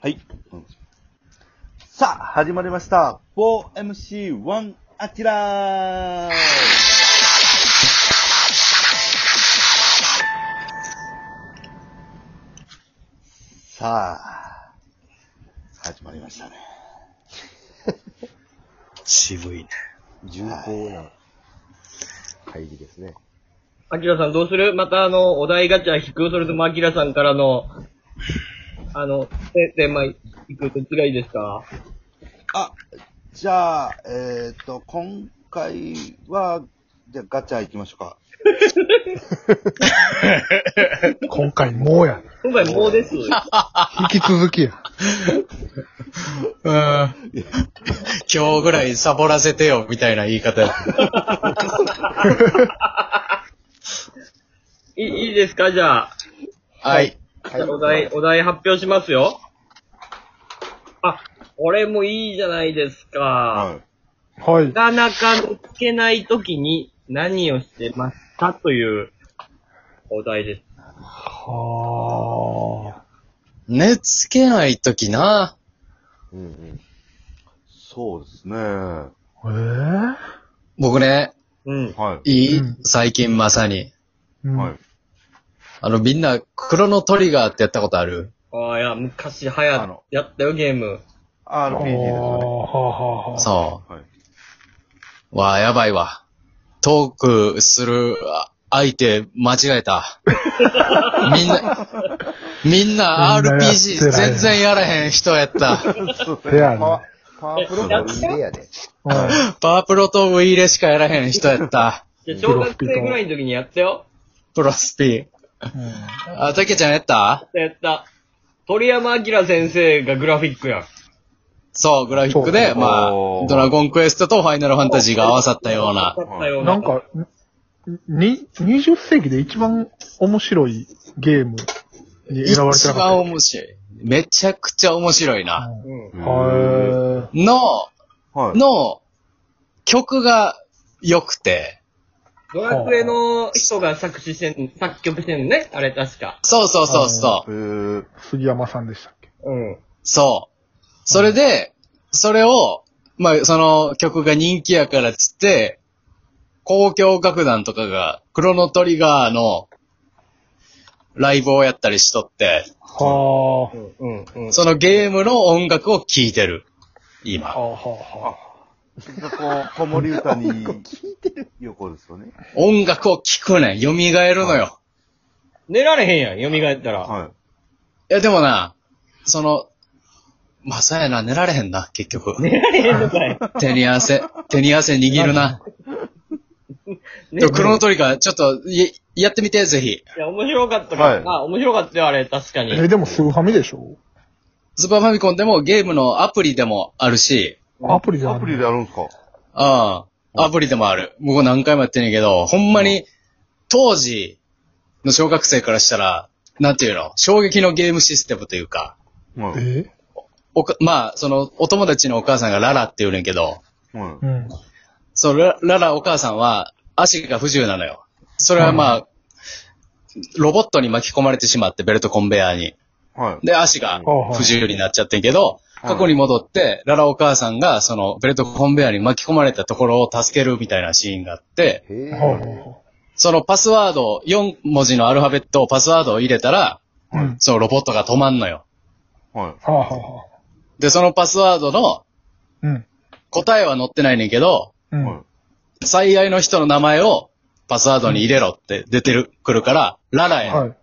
はい。うんさあ、始まりました。4MC1 アキラーさあ、始まりましたね。渋いね。重厚な入りですね。アキラさんどうする？またあの、お題ガチャ引く？それともアキラさんからの、あの、てテーマ引くどっちがいいですか？あ、じゃあ、えっ、と、今回は、じゃあガチャ行きましょうか。今回もうや。今回もうです。引き続きや。うん。今日ぐらいサボらせてよ、みたいな言い方や いいいですか？じゃあ。はい。じゃあお題、お題発表しますよ。あ、これもいいじゃないですか。はい。はいな。かなか見つけないときに何をしてますかというお題です。は寝つけないときな。うんうん。そうですね。あ。えぇ、僕ね、うん。はい。いい、うん最近まさに。うん、はい。あの、みんな、クロノトリガーってやったことある？ああ、いや、昔流行っあのやったよ、ゲーム。RPG ああ、ですよね。はあはあ。そはい。う。わあ、やばいわ。トークするあ相手間違えた。みんな、みんなみんなやってない RPG 全然やらへん人やった。せやねパワパワープロもいい例やで。うん。パワープロとウイイレしかやらへん人やった。小学生ぐらいの時にやったよ。プロスピ。うんあ、たけちゃんやった？やった。鳥山明先生がグラフィックやん。そう、グラフィックで、そうまあおー、ドラゴンクエストとファイナルファンタジーが合わさったような。だったような。なんか、に、20世紀で一番面白いゲームに選ばれて一番なかっ面白い。めちゃくちゃ面白いた。な。うん。うんはの、はい。の、曲が良くて、ドラクエの人が作詞してん、作曲してんのね？あれ確か。そうそうそうそう。杉山さんでしたっけ？うん。そう。それで、それを、まあ、その曲が人気やからっつって、交響楽団とかが、クロノトリガーのライブをやったりしとって、はうん。うん。うん。そのゲームの音楽を聴いてる。あ。今。はあ、はあ、はこう、子守歌に、横ですよね。音楽を聴くねん。蘇るのよ。寝られへんやん、蘇ったら。はい。いや、でもな、その、まあ、そうやな、寝られへんな、結局。寝られへんのかい。手に汗、手に汗握るな。でもクロノトリガー、ちょっと、いやってみて、ぜひ。いや、面白かったから、はいあ、面白かったよ、あれ、確かに。え、でもスーファミでしょ？スーパーファミコンでもゲームのアプリでもあるし、アプリであるアプリでやるんですか？ああ、アプリでもある。僕何回もやってんねんけど、ほんまに、当時の小学生からしたら、なんていうの、衝撃のゲームシステムというか、はい。え？おかまあ、その、お友達のお母さんがララって言うねんけど、はい。うん。そのラララお母さんは足が不自由なのよ。それはまあ、ロボットに巻き込まれてしまって、ベルトコンベヤーに。はい。で、足がうん不自由になっちゃってんけど、はい過去に戻って、ララお母さんが、その、ベルトコンベヤーに巻き込まれたところを助けるみたいなシーンがあって、そのパスワード、4文字のアルファベットをパスワードを入れたら、あ。うん。そのロボットが止まんのよ。は。で、そのパスワードのうん。答えは載ってないねんけど。最愛の人の名前をパスワードに入れろって出てる、くるから、ララやん。はい。は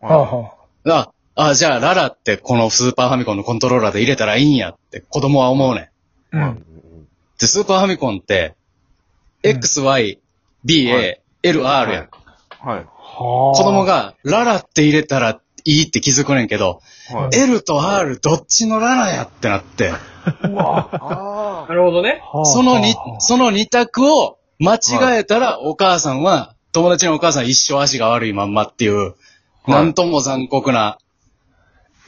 あ、はあ。あ、あ、じゃあララってこのスーパーファミコンのコントローラーで入れたらいいんやって子供は思うねん。うん。で、スーパーファミコンって、X、Y、B、は A、L、R やん。はい。はあ。子供、がララって入れたらいいって気づくねんけど、はい。L と R どっちのララやってなって、うわ。あなるほどね。はあそのにはあ、その二択を間違えたらお母さんは、友達のお母さん一生足が悪いまんまっていう、なんとも残酷な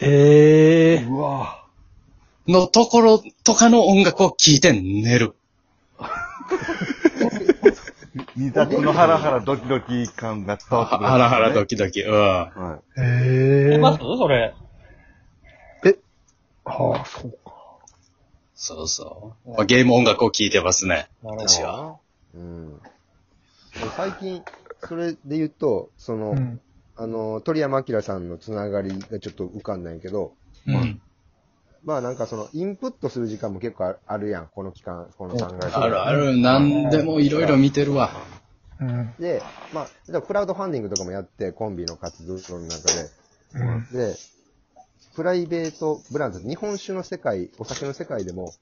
ええうわのところとかの音楽を聴いて寝る。二択のハラハラドキドキ感が伝わってくる、ハラハラドキドキ。うん。はええいますそれ。はあ、そうか。そうそう。まあゲーム音楽を聴いてますね。なるほ私は。うん。で最近、それで言うと、その、うん。あの、鳥山明さんのつながりがちょっと浮かんないけど、うん。まあなんかその、インプットする時間も結構ああるやん、この期間、この3ヶ月。あるある。なんでもいろいろ見てるわ。うん。で、まあ、例えばクラウドファンディングとかもやって、コンビの活動の中うん。で、で、プライベートブランド、日本酒の世界、お酒の世界でも、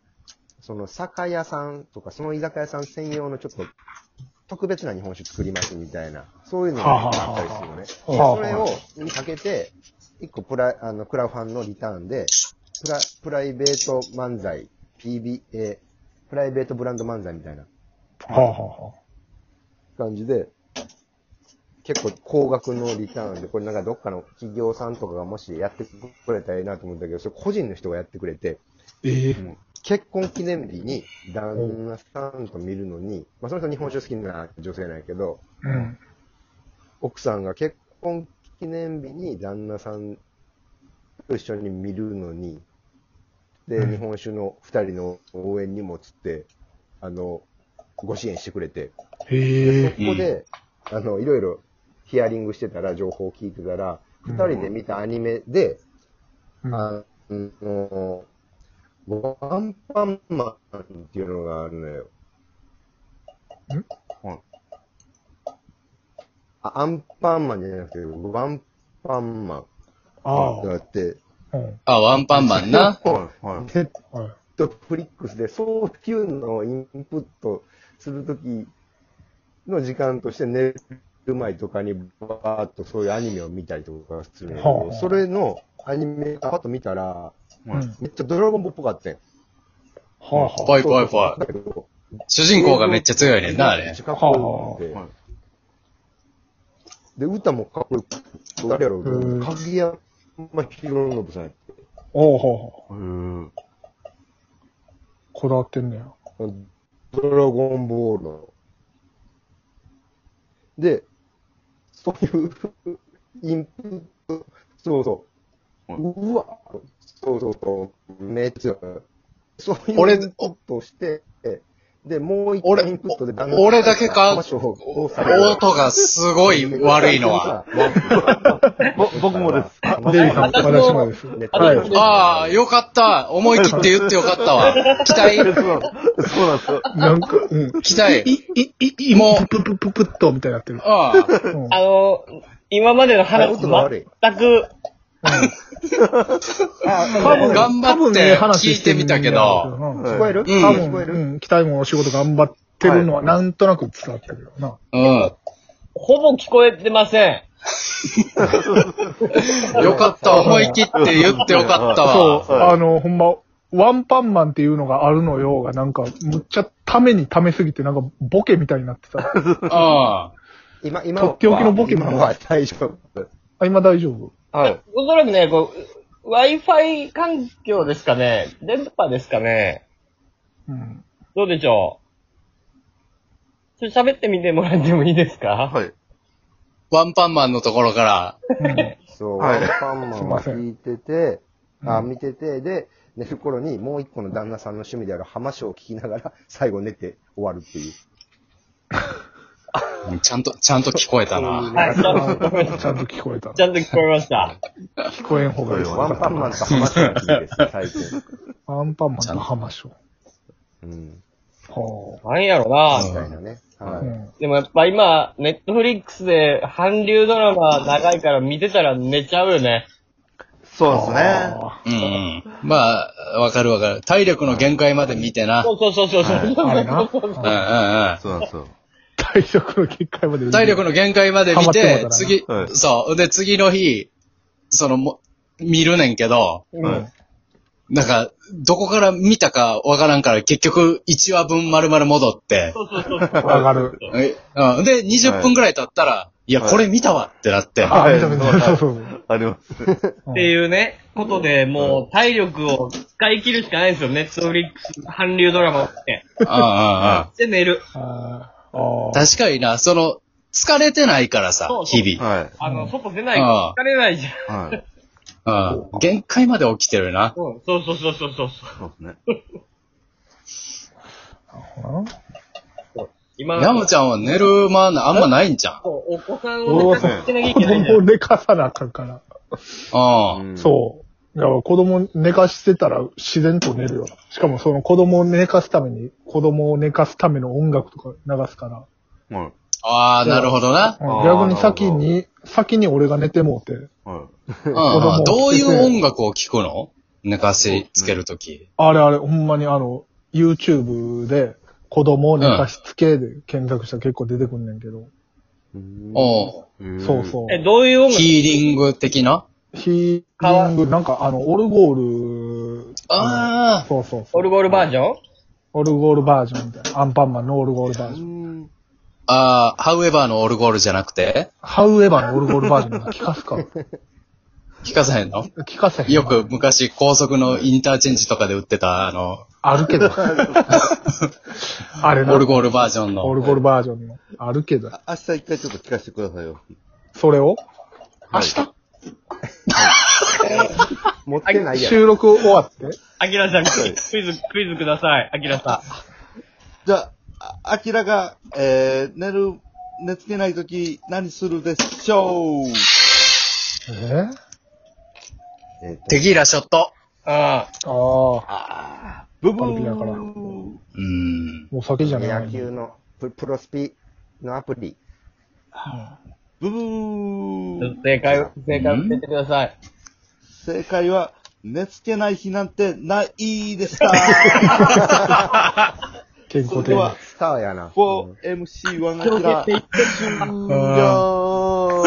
その酒屋さんとか、その居酒屋さん専用のちょっと、特別な日本酒作りますみたいな、そういうのがあったりするのね。でそれを、にかけて、一個プラ、あの、クラファンのリターンで、プラ、プライベート漫才、PBA、プライベートブランド漫才みたいな。はあ、はあ、は感じで、結構高額のリターンで、これなんかどっかの企業さんとかがもしやってくれたらいいなと思ったけど、それ個人の人がやってくれて、ええ結婚記念日に旦那さんと見るのに、まあその人日本酒好きな女性なんやけど、うん。奥さんが結婚記念日に旦那さんと一緒に見るのに、で、うん日本酒の二人の応援荷物って、あの、ご支援してくれて、へえそこで、あの、いろいろヒアリングしてたら、情報を聞いてたら、うん二人で見たアニメで、うん。あの、ワンパンマンっていうのがあるのよ。はいあ、アンパンマンじゃなくて、ワンパンマンああ。があって、うん。あ、ワンパンマンな？はい。はい。ネッはい。トフリックスでそういうのをインプットするときの時間として寝る前とかにバーっとそういうアニメを見たりとかするんだけど、はあそれのアニメパッと見たら、うん。はめっちゃドラゴンボールっぽかったん。あ、はぽいぽいぽい。だけど主人公がめっちゃ強いねんな、あれめっち。ゃかっこよくてはい。で、歌もかっこよくて、誰やろう鍵山博信さんやって。おうほうほう。へーこだわってんねや。ドラゴンボールの。で、そういう インプット、そうそう。うわ、そうそうそう、めっちゃ、そういう俺インプットをして、で、もう一俺回インプットで旦俺だけか？音がすごい悪いのは。。ぼ僕もです。デイさん、私も私もです。ねはい。ああ、よかった。思い切って言ってよかったわ。期待、そうなんですよ。なんか、うん。期待。い、い、い、い、もう、プププププッと、みたいになってる。ああ。うんあの、今までの話全く、多分頑張って聞いてみたけどうん聞こえる？うん多分、聞こえる？うん、期待もお仕事頑張ってるのはなんとなく伝わってるよな。うん。ほぼ聞こえてません。よかった。思い切って言ってよかったそう、わ。あの、ほんま、ワンパンマンっていうのがあるのよが、なんか、むっちゃためにためすぎて、なんか、ボケみたいになってた。うん。今、今とっておきのボケ今は大丈夫。あ、今大丈夫？はい。おそらくね、こう、Wi-Fi 環境ですかね電波ですかねうん。どうでしょう？ちょっと喋ってみてもらってもいいですか？はい。ワンパンマンのところから。うんそう、はいワンパンマンをすいません聞いてて、あ、うん見てて、で、寝る頃にもう一個の旦那さんの趣味である浜章を聞きながら、最後寝て終わるっていう。ちゃんと、ちゃんと聞こえたな。はい、ちゃんと聞こえちゃんと聞こえた。ちゃんと聞こえました。聞こえん方がいい。ワンパンマンと浜章が聞いてです、最近。ワンパンマンと浜章。うん。はなんやろな、みたいなね。あ。はい。うん。でもやっぱ今、ネットフリックスで韓流ドラマ長いから見てたら寝ちゃうよね。そうですね。あうんうん。まあ、わかるわかる。体力の限界まで見てな。そうそうそうそうそう。ーあれな。うんうんうん。そうなんですよ。体力の限界まで。体力の限界まで見て、次、はいそう。で、次の日、その、も見るねんけど、うん。はいなんか、どこから見たかわからんから、結局、1話分丸々戻って、そうそうそうそう。わかる。えうん、で、20分くらい経ったら、いや、これ見たわってなって、あ、見た見た。あります。っていうね、ことで、もう体力を使い切るしかないんですよ。ネットフリックス、韓流ドラマを見て。うんうんうんで、寝る。あーあー。確かにな、その、疲れてないからさそう、そう日々。はい。あの、外出ないから疲れないじゃん。はい。うん。限界まで起きてるな。うん、そうそうそうそうそう。そうですね。今、ヤムちゃんは寝る間あんまないんじゃん。そうお子さんを寝かせてなきゃい子けないなあかんから。うん。そう。だから子供寝かしてたら自然と寝るよ。しかもその子供を寝かすために、子供を寝かすための音楽とか流すから。はい。ああ、なるほどな。逆に先に、先に俺が寝てもうて。はい。うん供うん。どういう音楽を聴くの？寝かしつけるとき。あれあれ、ほんまにあの、YouTube で子供を寝かしつけで検索したら結構出てくんねんけど。おうそうそう。え、どういう音楽ヒーリング的な？ヒーリング、なんかあの、オルゴール、あそうそうそう。オルゴールバージョン？オルゴールバージョンみたいな。アンパンマンのオルゴールバージョン。あ、ああ、ハウエバーのオルゴールじゃなくて？ハウエバーのオルゴールバージョン聞かすか 聞かさへんの？聞かせへん。よく昔高速のインターチェンジとかで売ってた、あの、あるけど。あれな。オルゴールバージョンの。オルゴールバージョンの。あるけど。あ明日一回ちょっと聞かせてくださいよ。それを？明はい日？持ってないやん。収録終わって？アキラさん、クイズ、クイズください。アキラさん。じゃあ、あアキラが、えー、寝る、寝つけないとき何するでしょう？ええっとテキーラショット。あああ。ブブパリピだからー。うん。もう酒じゃない。野球のププロスピのアプリ。ブブー。正解、正解を教えてください。正解は、寝つけない日なんてないでした。健康的それでは、スターやな。4MC1 アキラ、終了